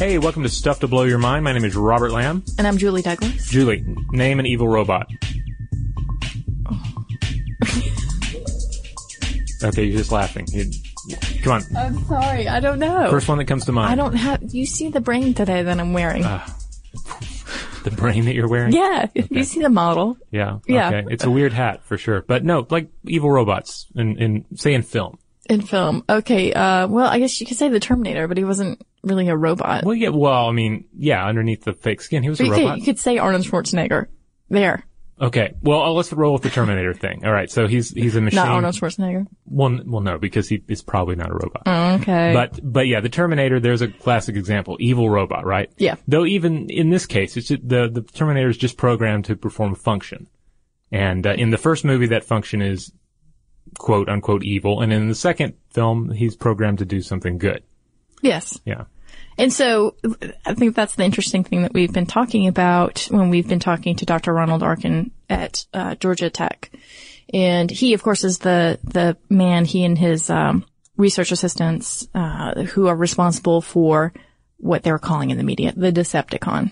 Hey, welcome to Stuff to Blow Your Mind. My name is Robert Lamb. And I'm Julie Douglas. Julie, name an evil robot. okay, you're just laughing. You, come on. I'm sorry, I don't know. First one that comes to mind. I don't have. You see the brain today that I'm wearing? Uh, the brain that you're wearing? yeah, okay. you see the model. Yeah. Yeah. Okay. It's a weird hat for sure, but no, like evil robots in, in say in film. In film, okay. Uh, well, I guess you could say the Terminator, but he wasn't really a robot. Well, yeah. Well, I mean, yeah. Underneath the fake skin, he was but a robot. You could say Arnold Schwarzenegger. There. Okay. Well, uh, let's roll with the Terminator thing. All right. So he's he's a machine. Not Arnold Schwarzenegger. Well, well, no, because he is probably not a robot. Oh, okay. But but yeah, the Terminator. There's a classic example. Evil robot, right? Yeah. Though even in this case, it's just, the the Terminator is just programmed to perform a function, and uh, in the first movie, that function is quote unquote evil, and in the second film, he's programmed to do something good. Yes. Yeah. And so I think that's the interesting thing that we've been talking about when we've been talking to Dr. Ronald Arkin at uh, Georgia Tech. And he, of course, is the, the man, he and his, um, research assistants, uh, who are responsible for what they're calling in the media the Decepticon,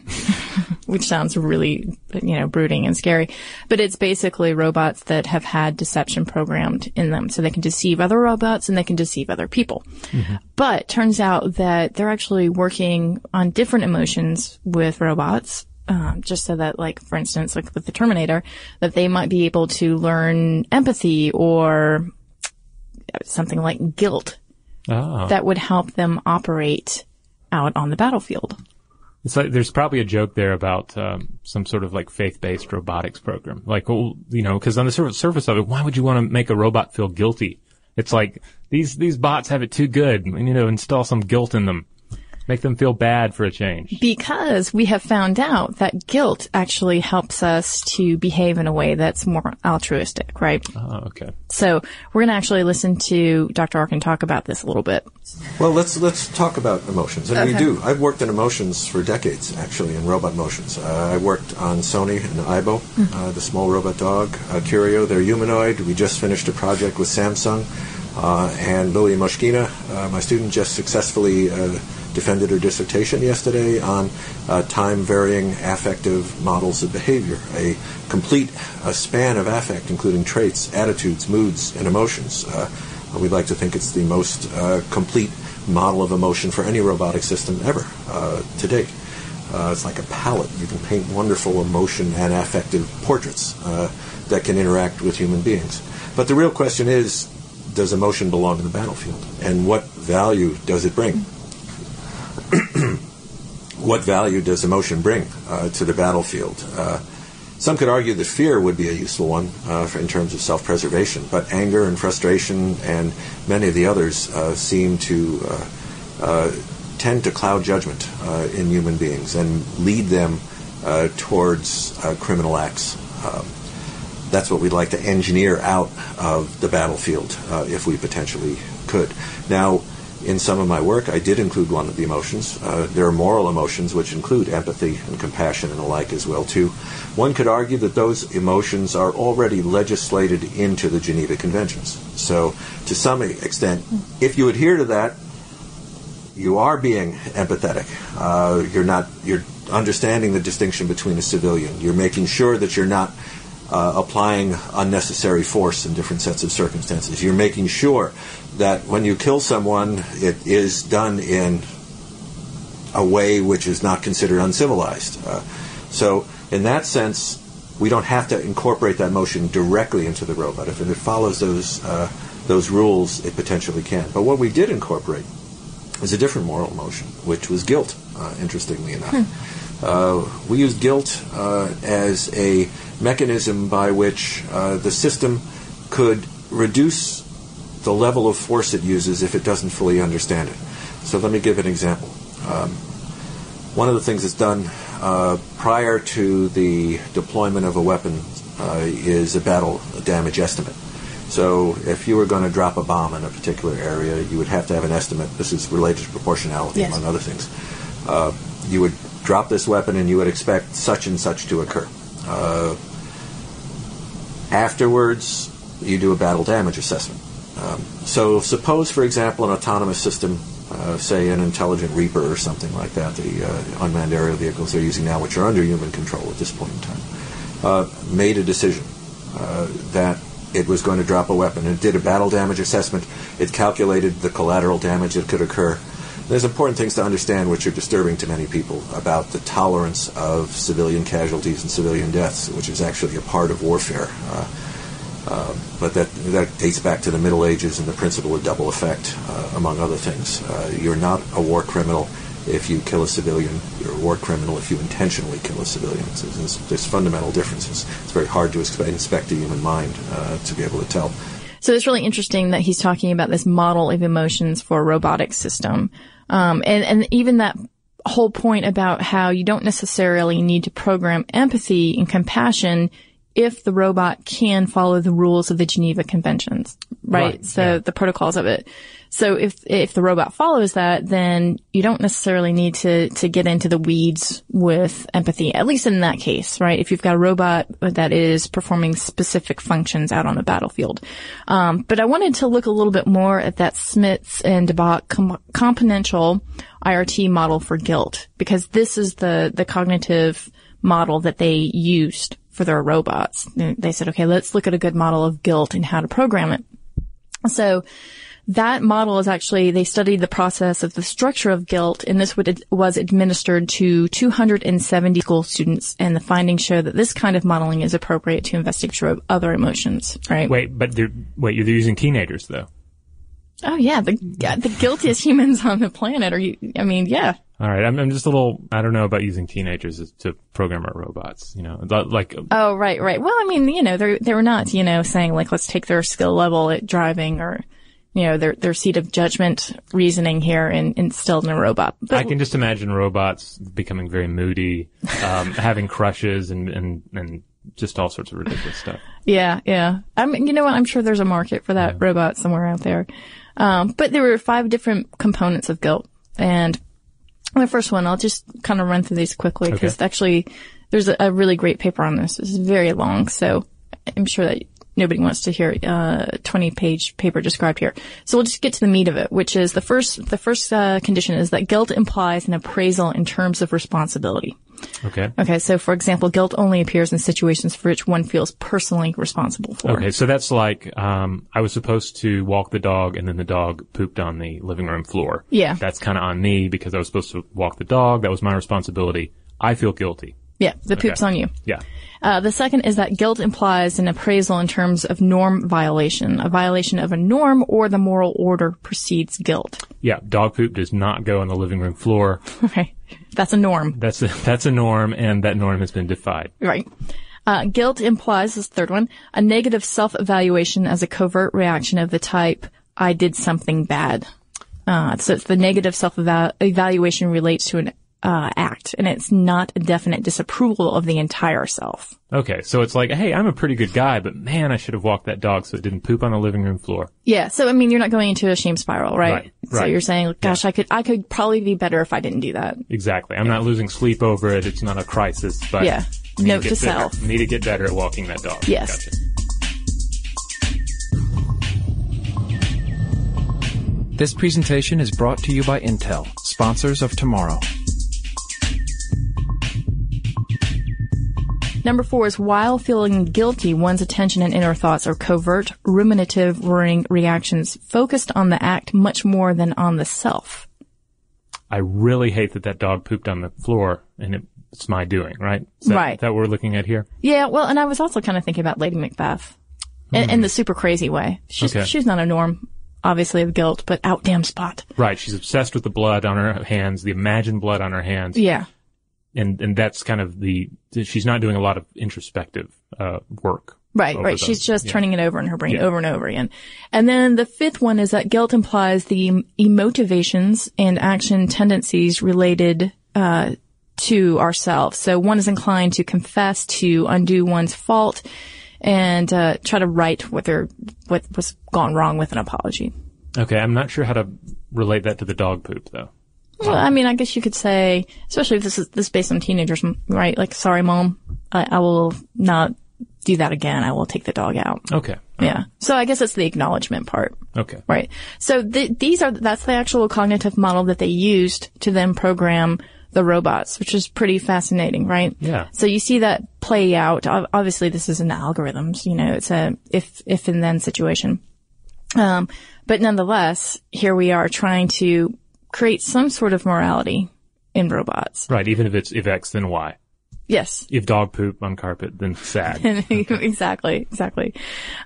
which sounds really, you know, brooding and scary. But it's basically robots that have had deception programmed in them. So they can deceive other robots and they can deceive other people. Mm-hmm. But turns out that they're actually working on different emotions with robots. Um, just so that, like, for instance, like with the Terminator, that they might be able to learn empathy or something like guilt oh. that would help them operate out on the battlefield. It's like there's probably a joke there about um, some sort of like faith-based robotics program. Like, well, you know, because on the surface of it, why would you want to make a robot feel guilty? It's like these these bots have it too good. You know, install some guilt in them. Make them feel bad for a change. Because we have found out that guilt actually helps us to behave in a way that's more altruistic, right? Oh, okay. So we're going to actually listen to Dr. Arkin talk about this a little bit. Well, let's let's talk about emotions, and okay. we do. I've worked in emotions for decades, actually, in robot motions. Uh, I worked on Sony and Aibo, mm-hmm. uh, the small robot dog. Uh, QRIO, they're humanoid. We just finished a project with Samsung, and Lily Moshkina, uh, my student, just successfully uh, defended her dissertation yesterday on uh, time varying affective models of behavior, a complete uh, span of affect, including traits, attitudes, moods, and emotions. Uh, we'd like to think it's the most uh, complete model of emotion for any robotic system ever uh, to date. Uh, it's like a palette. You can paint wonderful emotion and affective portraits that can interact with human beings. But the real question is does emotion belong in the battlefield? And what value does it bring? what value does emotion bring uh, to the battlefield? Uh, some could argue that fear would be a useful one uh, for, in terms of self preservation, but anger and frustration and many of the others uh, seem to uh, uh, tend to cloud judgment in human beings and lead them towards criminal acts. Um, that's what we'd like to engineer out of the battlefield uh, if we potentially could. Now, in some of my work, I did include one of the emotions. Uh, there are moral emotions which include empathy and compassion and the like as well too. One could argue that those emotions are already legislated into the Geneva Conventions. So, to some extent, if you adhere to that, you are being empathetic. Uh, you're not. You're understanding the distinction between a civilian. You're making sure that you're not uh, applying unnecessary force in different sets of circumstances. You're making sure that when you kill someone, it is done in a way which is not considered uncivilized. Uh, so, in that sense, we don't have to incorporate that motion directly into the robot. If it follows those uh, those rules, it potentially can. But what we did incorporate is a different moral emotion, which was guilt. Uh, interestingly enough, hmm. Uh, we use guilt uh, as a mechanism by which uh, the system could reduce the level of force it uses if it doesn't fully understand it. So let me give an example. Um, one of the things that's done uh, prior to the deployment of a weapon uh, is a battle damage estimate. So if you were going to drop a bomb in a particular area, you would have to have an estimate. This is related to proportionality, yes. among other things. Uh, you would drop this weapon and you would expect such and such to occur. Uh, Afterwards, you do a battle damage assessment. Um, so, suppose, for example, an autonomous system, uh, say an intelligent Reaper or something like that, the uh, unmanned aerial vehicles they're using now, which are under human control at this point in time, uh, made a decision uh, that it was going to drop a weapon. It did a battle damage assessment. It calculated the collateral damage that could occur. There's important things to understand which are disturbing to many people about the tolerance of civilian casualties and civilian deaths, which is actually a part of warfare. Uh, uh, but that, that dates back to the Middle Ages and the principle of double effect, uh, among other things. Uh, you're not a war criminal if you kill a civilian. You're a war criminal if you intentionally kill a civilian. So there's, there's fundamental differences. It's very hard to inspect a human mind uh, to be able to tell. So it's really interesting that he's talking about this model of emotions for a robotic system. Um, and, and even that whole point about how you don't necessarily need to program empathy and compassion if the robot can follow the rules of the Geneva Conventions, right? right so yeah. the protocols of it. So if if the robot follows that, then you don't necessarily need to to get into the weeds with empathy. At least in that case, right? If you've got a robot that is performing specific functions out on the battlefield. Um, but I wanted to look a little bit more at that Smits and De Boeck com- componential IRT model for guilt because this is the the cognitive model that they used for their robots. They said, okay, let's look at a good model of guilt and how to program it. So that model is actually, they studied the process of the structure of guilt, and this would, was administered to 270 school students, and the findings show that this kind of modeling is appropriate to investigate other emotions, right? Wait, but they're, wait, you're using teenagers though. Oh yeah, the yeah, the guiltiest humans on the planet are you? I mean, yeah. All right, I'm, I'm just a little. I don't know about using teenagers to program our robots. You know, like. Oh right, right. Well, I mean, you know, they they were not, you know, saying like let's take their skill level at driving or you know, their, their seat of judgment reasoning here and instilled in a robot. But I can just imagine robots becoming very moody, um, having crushes and, and, and just all sorts of ridiculous stuff. Yeah, yeah. I mean, you know what? I'm sure there's a market for that yeah. robot somewhere out there. Um, but there were five different components of guilt. And the first one, I'll just kind of run through these quickly because okay. actually there's a, a, really great paper on this. It's very long, so I'm sure that nobody wants to hear uh, 20 page paper described here. So we'll just get to the meat of it, which is the first the first uh, condition is that guilt implies an appraisal in terms of responsibility. Okay. Okay, so for example, guilt only appears in situations for which one feels personally responsible for. Okay, so that's like um, I was supposed to walk the dog, and then the dog pooped on the living room floor. Yeah. That's kind of on me because I was supposed to walk the dog. That was my responsibility. I feel guilty. Yeah, the poop's Okay. on you. Yeah. Uh, the second is that guilt implies an appraisal in terms of norm violation. A violation of a norm or the moral order precedes guilt. Yeah. Dog poop does not go on the living room floor. Right. That's a norm. That's a, that's a norm, and that norm has been defied. Right. Uh, guilt implies, this third one, a negative self-evaluation as a covert reaction of the type, I did something bad. Uh, so it's the negative self-evaluation relates to an uh, act, and it's not a definite disapproval of the entire self. Okay, so it's like, hey, I'm a pretty good guy, but man, I should have walked that dog so it didn't poop on the living room floor. Yeah, so I mean, you're not going into a shame spiral, right? Right, So right. you're saying, gosh, I could, I could probably be better if I didn't do that. Exactly. I'm not losing sleep over it. It's not a crisis, but Yeah. Note get to better- self. Need to get better at walking that dog. Yes. Gotcha. This presentation is brought to you by Intel, sponsors of tomorrow. Number four is while feeling guilty, one's attention and inner thoughts are covert, ruminative, worrying reactions focused on the act much more than on the self. I really hate that that dog pooped on the floor, and it, it's my doing, right? Is that, Right. That we're looking at here. Yeah, well, and I was also kind of thinking about Lady Macbeth in, in hmm. the super crazy way. She's, Okay. she's not a norm, obviously, of guilt, but out damn spot. Right. She's obsessed with the blood on her hands, the imagined blood on her hands. Yeah. And and that's kind of the. She's not doing a lot of introspective uh, work. Right, right. those- She's just yeah. turning it over in her brain Yeah. over and over again. And then the fifth one is that guilt implies the emotivations and action tendencies related uh, to ourselves. So one is inclined to confess, to undo one's fault, and uh, try to right what they're what was gone wrong with an apology. Okay, I'm not sure how to relate that to the dog poop though. Well, I mean, I guess you could say, especially if this is this is based on teenagers, right? Like, sorry, mom, I, I will not do that again. I will take the dog out. Okay. Yeah. So I guess it's the acknowledgement part. Okay. Right. So th- these are, that's the actual cognitive model that they used to then program the robots, which is pretty fascinating, right? Yeah. So you see that play out. Obviously this isn't algorithms, you know, it's a if, if and then situation. Um, but nonetheless, here we are trying to create some sort of morality in robots. Right. Even if it's if X then Y. Yes. If dog poop on carpet then sad. exactly, exactly.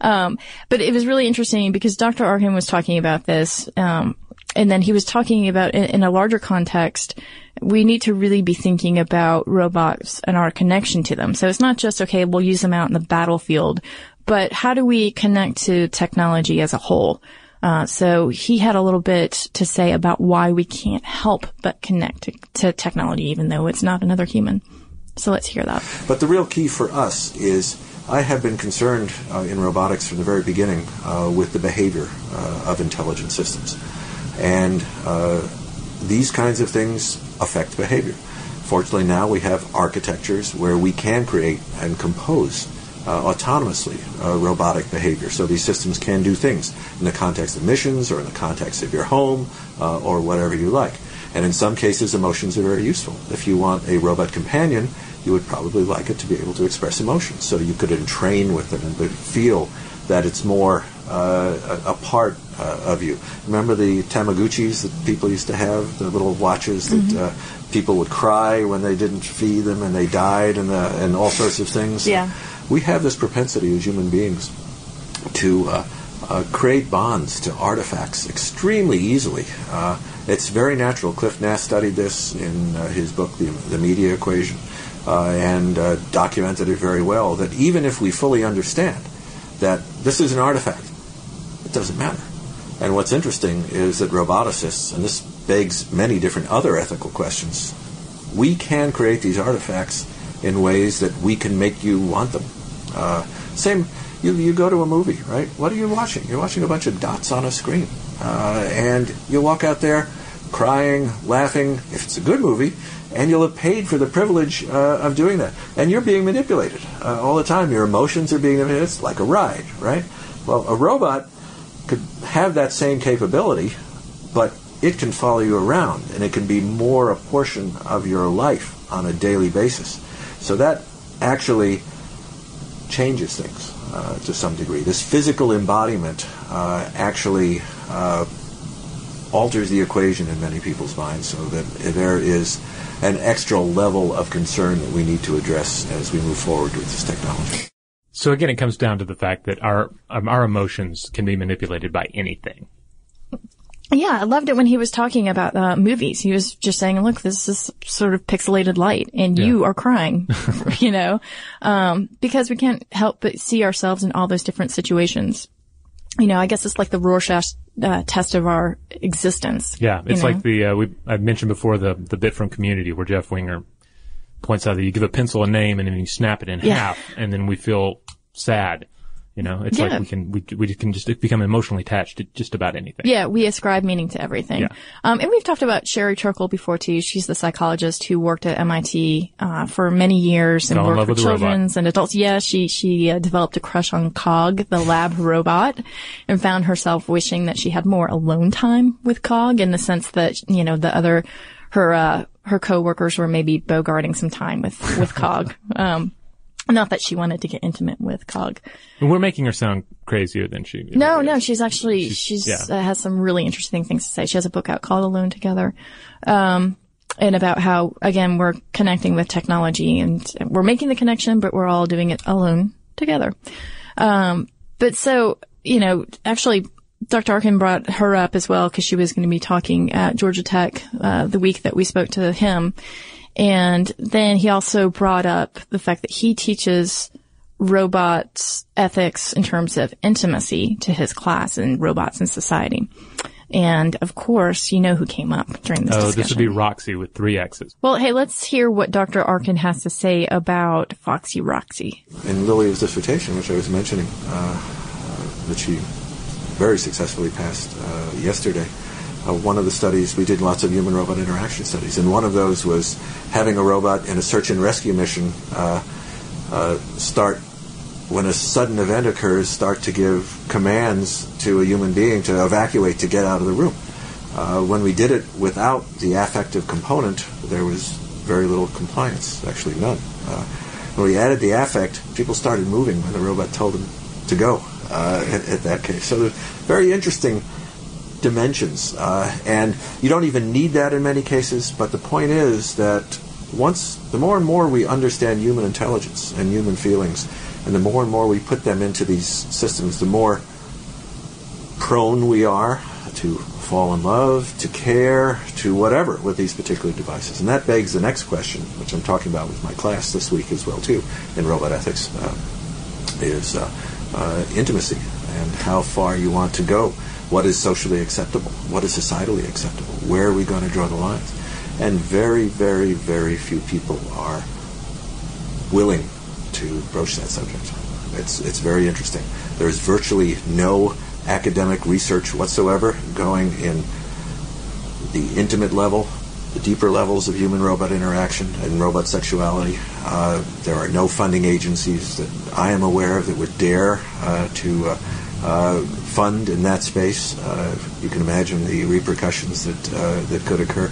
Um, but it was really interesting because Dr. Arkin was talking about this, um, and then he was talking about in, in a larger context. We need to really be thinking about robots and our connection to them. So it's not just okay, we'll use them out in the battlefield, but how do we connect to technology as a whole? Uh, so he had a little bit to say about why we can't help but connect to, to technology, even though it's not another human. So let's hear that. But the real key for us is I have been concerned uh, in robotics from the very beginning uh, with the behavior uh, of intelligent systems. And uh, these kinds of things affect behavior. Fortunately, now we have architectures where we can create and compose uh, autonomously uh, robotic behavior. So these systems can do things in the context of missions or in the context of your home uh, or whatever you like. And in some cases, emotions are very useful. If you want a robot companion, you would probably like it to be able to express emotions. So you could entrain with it and feel that it's more uh, a, a part uh, of you. Remember the Tamagotchis that people used to have, the little watches that Mhm. uh, people would cry when they didn't feed them and they died and, and all sorts of things. Yeah. We have this propensity as human beings to uh, uh, create bonds to artifacts extremely easily. Uh, it's very natural. Cliff Nass studied this in uh, his book, The, the Media Equation, uh, and uh, documented it very well. That even if we fully understand that this is an artifact, it doesn't matter. And what's interesting is that roboticists, and this begs many different other ethical questions, we can create these artifacts in ways that we can make you want them. Uh, same, you, you go to a movie, right? What are you watching? You're watching a bunch of dots on a screen. Uh, and you walk out there crying, laughing, if it's a good movie, and you'll have paid for the privilege uh, of doing that. And you're being manipulated uh, all the time. Your emotions are being manipulated. It's like a ride, right? Well, a robot could have that same capability, but it can follow you around, and it can be more a portion of your life on a daily basis. So that actually changes things uh, to some degree. This physical embodiment uh, actually uh, alters the equation in many people's minds so that there is an extra level of concern that we need to address as we move forward with this technology. So again, it comes down to the fact that our um, our emotions can be manipulated by anything. Yeah, I loved it when he was talking about uh, movies. He was just saying, "Look, this is sort of pixelated light, and Yeah. you are crying," you know, um, because we can't help but see ourselves in all those different situations. You know, I guess it's like the Rorschach uh, test of our existence. Yeah, it's you know? like the uh, we I mentioned before the the bit from Community where Jeff Winger points out that you give a pencil a name and then you snap it in Yeah. half, and then we feel sad. You know, it's Yeah. like we can we we can just become emotionally attached to just about anything. Yeah, we ascribe meaning to everything. Yeah. Um, and we've talked about Sherry Turkle before too. She's the psychologist who worked at MIT uh, for many years and worked with robot. children's and adults. Yeah, she she uh, developed a crush on Cog, the lab robot, and found herself wishing that she had more alone time with Cog in the sense that you know the other her uh, her coworkers were maybe bogarting some time with with Cog. Um, not that she wanted to get intimate with Cog. We're making her sound crazier than she. No, no, she's actually She's- she's, yeah. uh, has some really interesting things to say. She has a book out called Alone Together, um, and about how again we're connecting with technology and we're making the connection, but we're all doing it alone together. Um, but so you know, actually. Dr. Arkin brought her up as well because she was going to be talking at Georgia Tech uh, the week that we spoke to him, and then he also brought up the fact that he teaches robots ethics in terms of intimacy to his class and robots in society. And of course, you know who came up during this Oh, discussion. this would be Roxy with three X's. well, hey, let's hear what Dr. Arkin has to say about Foxy Roxy. in Lily's dissertation, which I was mentioning, uh, uh, that she very successfully passed uh, yesterday. Uh, one of the studies we did lots of human-robot interaction studies, and one of those was having a robot in a search and rescue mission uh, uh, start when a sudden event occurs, start to give commands to a human being to evacuate to get out of the room. Uh, when we did it without the affective component, there was very little compliance, actually none. Uh, when we added the affect, people started moving when the robot told them to go uh, at, at that case. So very interesting dimensions. Uh, and you don't even need that in many cases, but the point is that once, the more and more we understand human intelligence and human feelings, and the more and more we put them into these systems, the more prone we are to fall in love, to care, to whatever with these particular devices. And that begs the next question, which I'm talking about with my class this week as well too, in robot ethics, uh, is uh, uh, intimacy and how far you want to go. What is socially acceptable? What is societally acceptable? Where are we going to draw the lines? And very, very, very few people are willing to broach that subject. It's, it's very interesting. There's virtually no academic research whatsoever going in the intimate level, the deeper levels of human robot interaction and robot sexuality. Uh, there are no funding agencies that I am aware of that would dare uh, to uh, uh, fund in that space. Uh, you can imagine the repercussions that, uh, that could occur.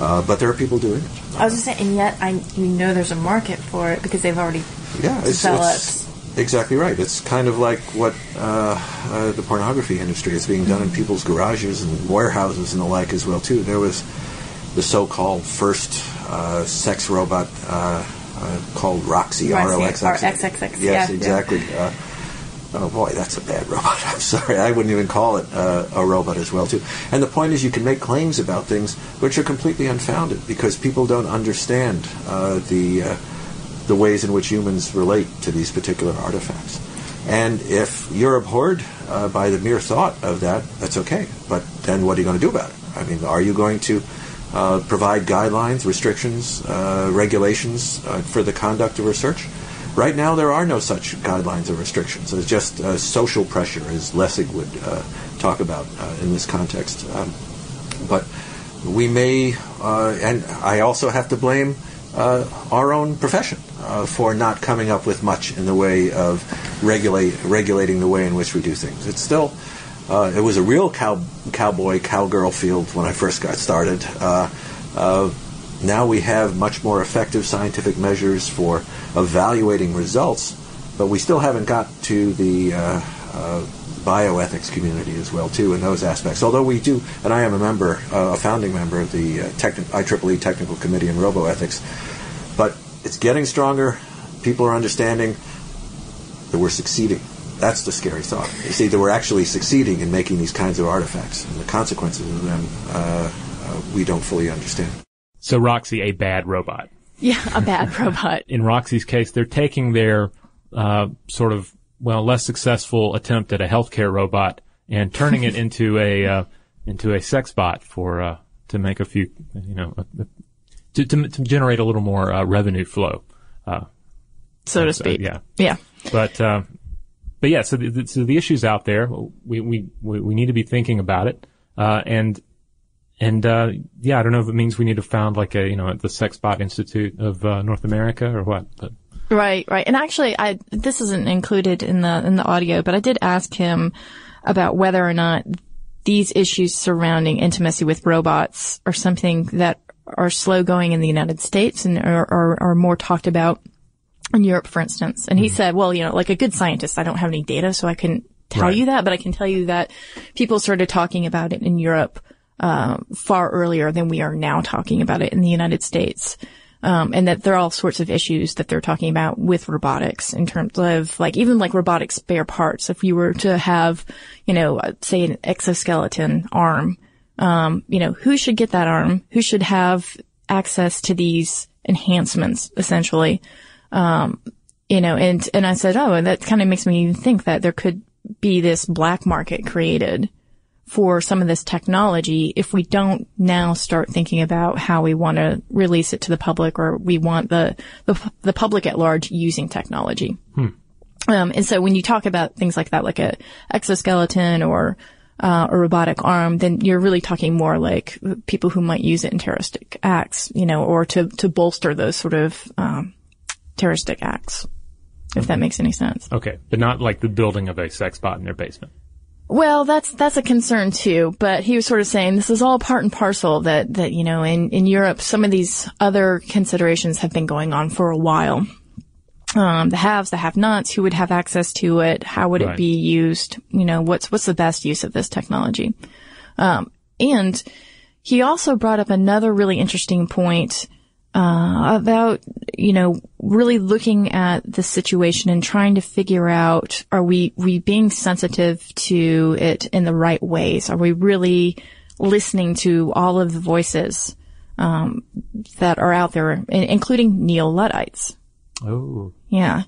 Uh, but there are people doing it. I was just saying, and yet I you know there's a market for it because they've already Yeah, it's, it's exactly right. It's kind of like what uh, uh, the pornography industry is being done in people's garages and warehouses and the like as well too. There was the so-called first uh, sex robot uh, uh, called Roxy, Roxy, Yes, yeah, yeah. exactly. Oh boy, that's a bad robot. I'm sorry, I wouldn't even call it uh, a robot as well too. And the point is, you can make claims about things which are completely unfounded because people don't understand uh, the uh, the ways in which humans relate to these particular artifacts. And if you're abhorred uh, by the mere thought of that, that's okay. But then what are you going to do about it? I mean, are you going to uh, provide guidelines, restrictions, uh, regulations for the conduct of research? Right now, there are no such guidelines or restrictions. It's just uh, social pressure, as Lessig would uh, talk about uh, in this context. Um, but we may, uh, and I also have to blame uh, our own profession uh, for not coming up with much in the way of regulate regulating the way in which we do things. It's still. It was a real cow, cowboy cowgirl field when I first got started. Uh, now we have much more effective scientific measures for evaluating results, but we still haven't got to the bioethics community as well too in those aspects. Although we do, and I am a member, uh, a founding member of the uh, techni- IEEE Technical Committee in RoboEthics, but it's getting stronger. People are understanding that we're succeeding. That's the scary thought. You see, that we're actually succeeding in making these kinds of artifacts, and the consequences of them uh, uh we don't fully understand. So Roxy, a bad robot. Yeah, a bad robot. In Roxy's case, they're taking their uh, sort of well, less successful attempt at a healthcare robot and turning it into a uh, into a sex bot for uh, to make a few, you know, to, to, to generate a little more uh, revenue flow, uh, so to speak. yeah, yeah. But uh, but yeah, so the, so the issues out there. We, we we need to be thinking about it, uh, and and yeah, I don't know if it means we need to found like a you know the Sex Bot Institute of North America or what, but. Right, right. And actually, I this isn't included in the in the audio, but I did ask him about whether or not these issues surrounding intimacy with robots are something that are slow going in the United States and are, are, are more talked about in Europe, for instance. And he mm-hmm. said, well, you know, like a good scientist, I don't have any data, so I can tell right. you that, but I can tell you that people started talking about it in Europe uh, far earlier than we are now talking about it in the United States. Um, and that there are all sorts of issues that they're talking about with robotics in terms of like even like robotic spare parts. If you were to have, you know, uh, say an exoskeleton arm, um, you know, who should get that arm? Who should have access to these enhancements essentially? Um, you know, and, and I said, oh, that kind of makes me think that there could be this black market created for some of this technology if we don't now start thinking about how we want to release it to the public or we want the, the, the public at large using technology. Hmm. Um, and so when you talk about things like that, like a exoskeleton or uh, a robotic arm, then you're really talking more like people who might use it in terroristic acts, you know, or to to bolster those sort of um, terroristic acts, if that makes any sense. Okay, but not like the building of a sex bot in their basement. Well, that's that's a concern too. But he was sort of saying this is all part and parcel that that you know in in Europe some of these other considerations have been going on for a while. Um, the haves, the have-nots, who would have access to it? How would right. it be used? You know, what's what's the best use of this technology? Um, and he also brought up another really interesting point uh, about, you know, really looking at the situation and trying to figure out, are we, we being sensitive to it in the right ways? Are we really listening to all of the voices, um, that are out there, including Neo-Luddites? Oh. Yeah.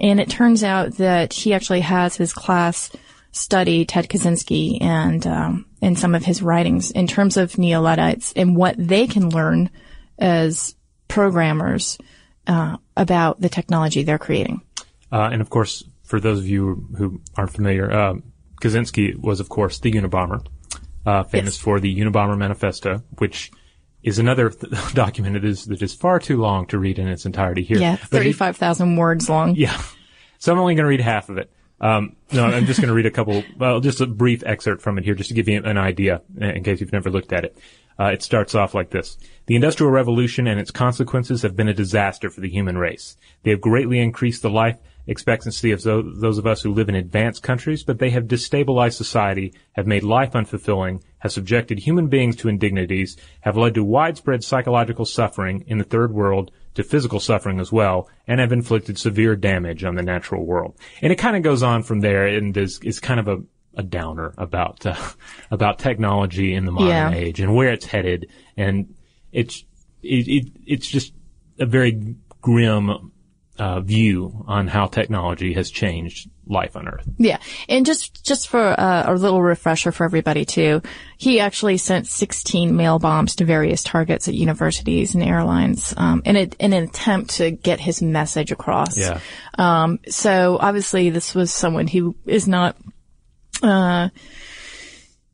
And it turns out that he actually has his class study Ted Kaczynski and, um, and some of his writings in terms of Neo-Luddites and what they can learn as programmers uh, about the technology they're creating. Uh, and of course, for those of you who aren't familiar, uh, Kaczynski was, of course, the Unabomber, uh, famous yes. for the Unabomber Manifesto, which is another th- document that is, that is far too long to read in its entirety here. Yeah, 35,000 words long. Yeah. So I'm only going to read half of it. Um, no, I'm just going to read a couple, well, just a brief excerpt from it here just to give you an idea in case you've never looked at it. Uh, it starts off like this. The Industrial Revolution and its consequences have been a disaster for the human race. They have greatly increased the life expectancy of those of us who live in advanced countries, but they have destabilized society, have made life unfulfilling, have subjected human beings to indignities, have led to widespread psychological suffering in the third world, to physical suffering as well, and have inflicted severe damage on the natural world. And it kind of goes on from there and is, is kind of a, a downer about, uh, about technology in the modern yeah. age and where it's headed. And it's, it, it, it's just a very grim uh, view on how technology has changed life on Earth. Yeah, and just just for uh, a little refresher for everybody too, he actually sent 16 mail bombs to various targets at universities and airlines um, in, a, in an attempt to get his message across. Yeah. Um, so obviously, this was someone who is not. Uh,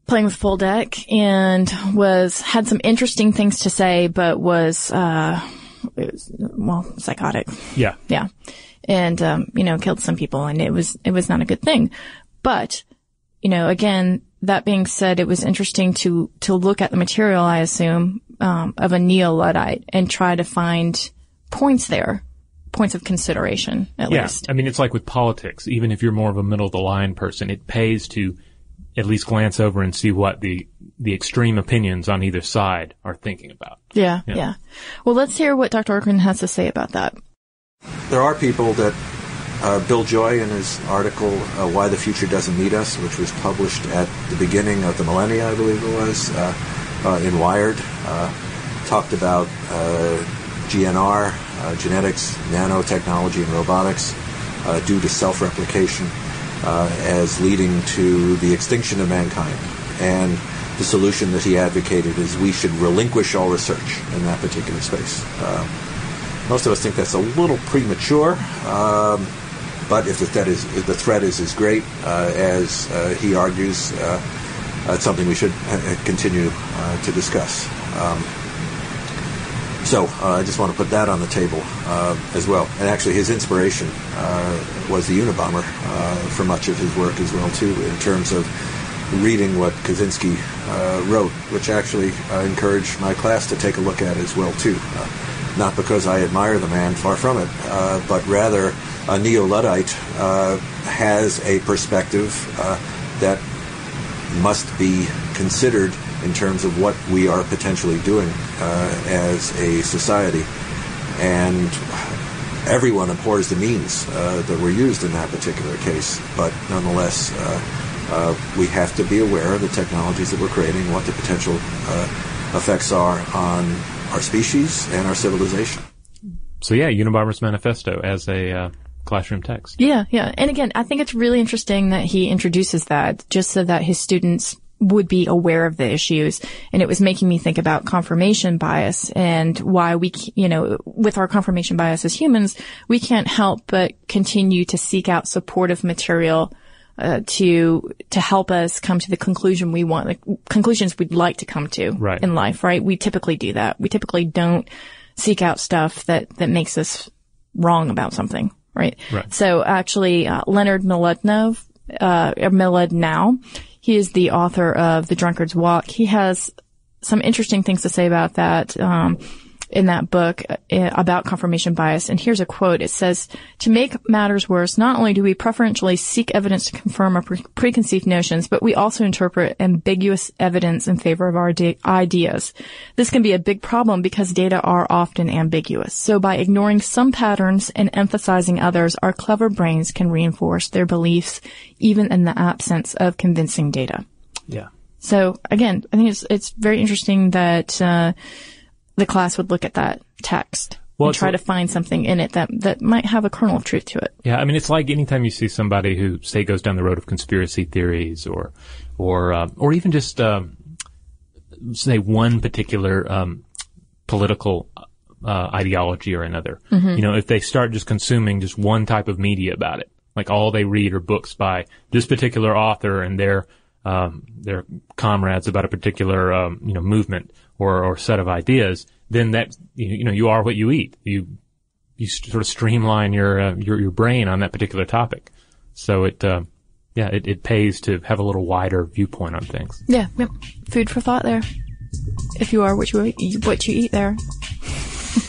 playing with full deck and was had some interesting things to say, but was uh, was, well psychotic. Yeah, yeah, and um, you know killed some people, and it was it was not a good thing. But you know, again, that being said, it was interesting to to look at the material. I assume um, of a neo Luddite and try to find points there, points of consideration at yeah. least. I mean, it's like with politics. Even if you're more of a middle of the line person, it pays to at least glance over and see what the the extreme opinions on either side are thinking about. Yeah, yeah. yeah. Well, let's hear what Dr. Arkin has to say about that. There are people that uh, Bill Joy in his article uh, "Why the Future Doesn't Need Us," which was published at the beginning of the millennia, I believe it was, uh, uh in Wired, uh, talked about uh, genetics, nanotechnology, and robotics due to self-replication uh, as leading to the extinction of mankind. And the solution that he advocated is we should relinquish all research in that particular space. Uh, most of us think that's a little premature, um, but if the threat is, the threat is as great uh, as uh, he argues, uh, it's something we should uh, continue to discuss. Um, so uh, I just want to put that on the table uh, as well. And actually, his inspiration uh, was the Unabomber uh, for much of his work as well too, in terms of reading what Kaczynski uh, wrote, which actually uh, encouraged my class to take a look at as well too. not because I admire the man, far from it, but rather a neo-Luddite has a perspective that must be considered in terms of what we are potentially doing uh, as a society. And everyone abhors the means uh, that were used in that particular case, but nonetheless, uh, uh we have to be aware of the technologies that we're creating, what the potential uh, effects are on our species and our civilization. So yeah, Unabomber's Manifesto as a uh, classroom text. Yeah, yeah. And again, I think it's really interesting that he introduces that just so that his students would be aware of the issues. And it was making me think about confirmation bias and why we, you know, with our confirmation bias as humans, we can't help but continue to seek out supportive material uh, to to help us come to the conclusion we want, the conclusions we'd like to come to right. in life. Right? We typically do that. We typically don't seek out stuff that that makes us wrong about something. Right. right. So actually, uh, Leonard Mlodinow, uh, Mlodinow, he is the author of The Drunkard's Walk. He has some interesting things to say about that. Um, in that book uh, about confirmation bias. And here's a quote. It says, to make matters worse, not only do we preferentially seek evidence to confirm our pre- preconceived notions, but we also interpret ambiguous evidence in favor of our de- ideas. This can be a big problem because data are often ambiguous. So by ignoring some patterns and emphasizing others, our clever brains can reinforce their beliefs even in the absence of convincing data. Yeah. So again, I think it's it's very interesting that uh, the class would look at that text well, and try to find something in it that that might have a kernel of truth to it. Yeah, I mean, it's like anytime you see somebody who say goes down the road of conspiracy theories or or uh, or even just um, say one particular um, political uh, ideology or another. Mm-hmm. You know, if they start just consuming just one type of media about it, like all they read are books by this particular author and their um, their comrades about a particular um, you know movement or, or set of ideas, then that you know you are what you eat. You you sort of streamline your uh, your your brain on that particular topic. So it uh, yeah it, it pays to have a little wider viewpoint on things. Yeah, yep. Food for thought there. If you are what you eat, what you eat there.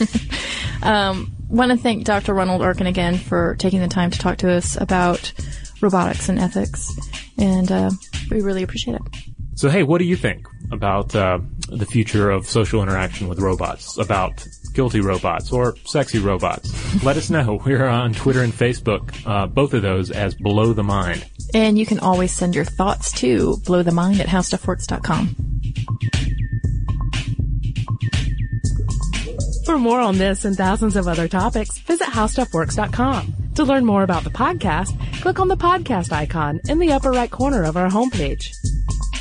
um, want to thank Dr. Ronald Arkin again for taking the time to talk to us about robotics and ethics, and uh, we really appreciate it. So hey, what do you think about uh, the future of social interaction with robots? About guilty robots or sexy robots? Let us know. We're on Twitter and Facebook, uh, both of those as Blow the Mind. And you can always send your thoughts to blowthemind at howstuffworks.com. For more on this and thousands of other topics, visit howstuffworks.com. To learn more about the podcast, click on the podcast icon in the upper right corner of our homepage.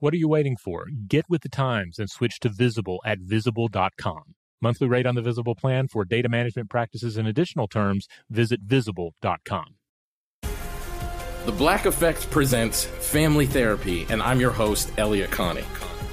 What are you waiting for? Get with the times and switch to Visible at visible.com. Monthly rate on the Visible plan for data management practices and additional terms, visit visible.com. The Black Effect presents Family Therapy, and I'm your host, Elliott Connie.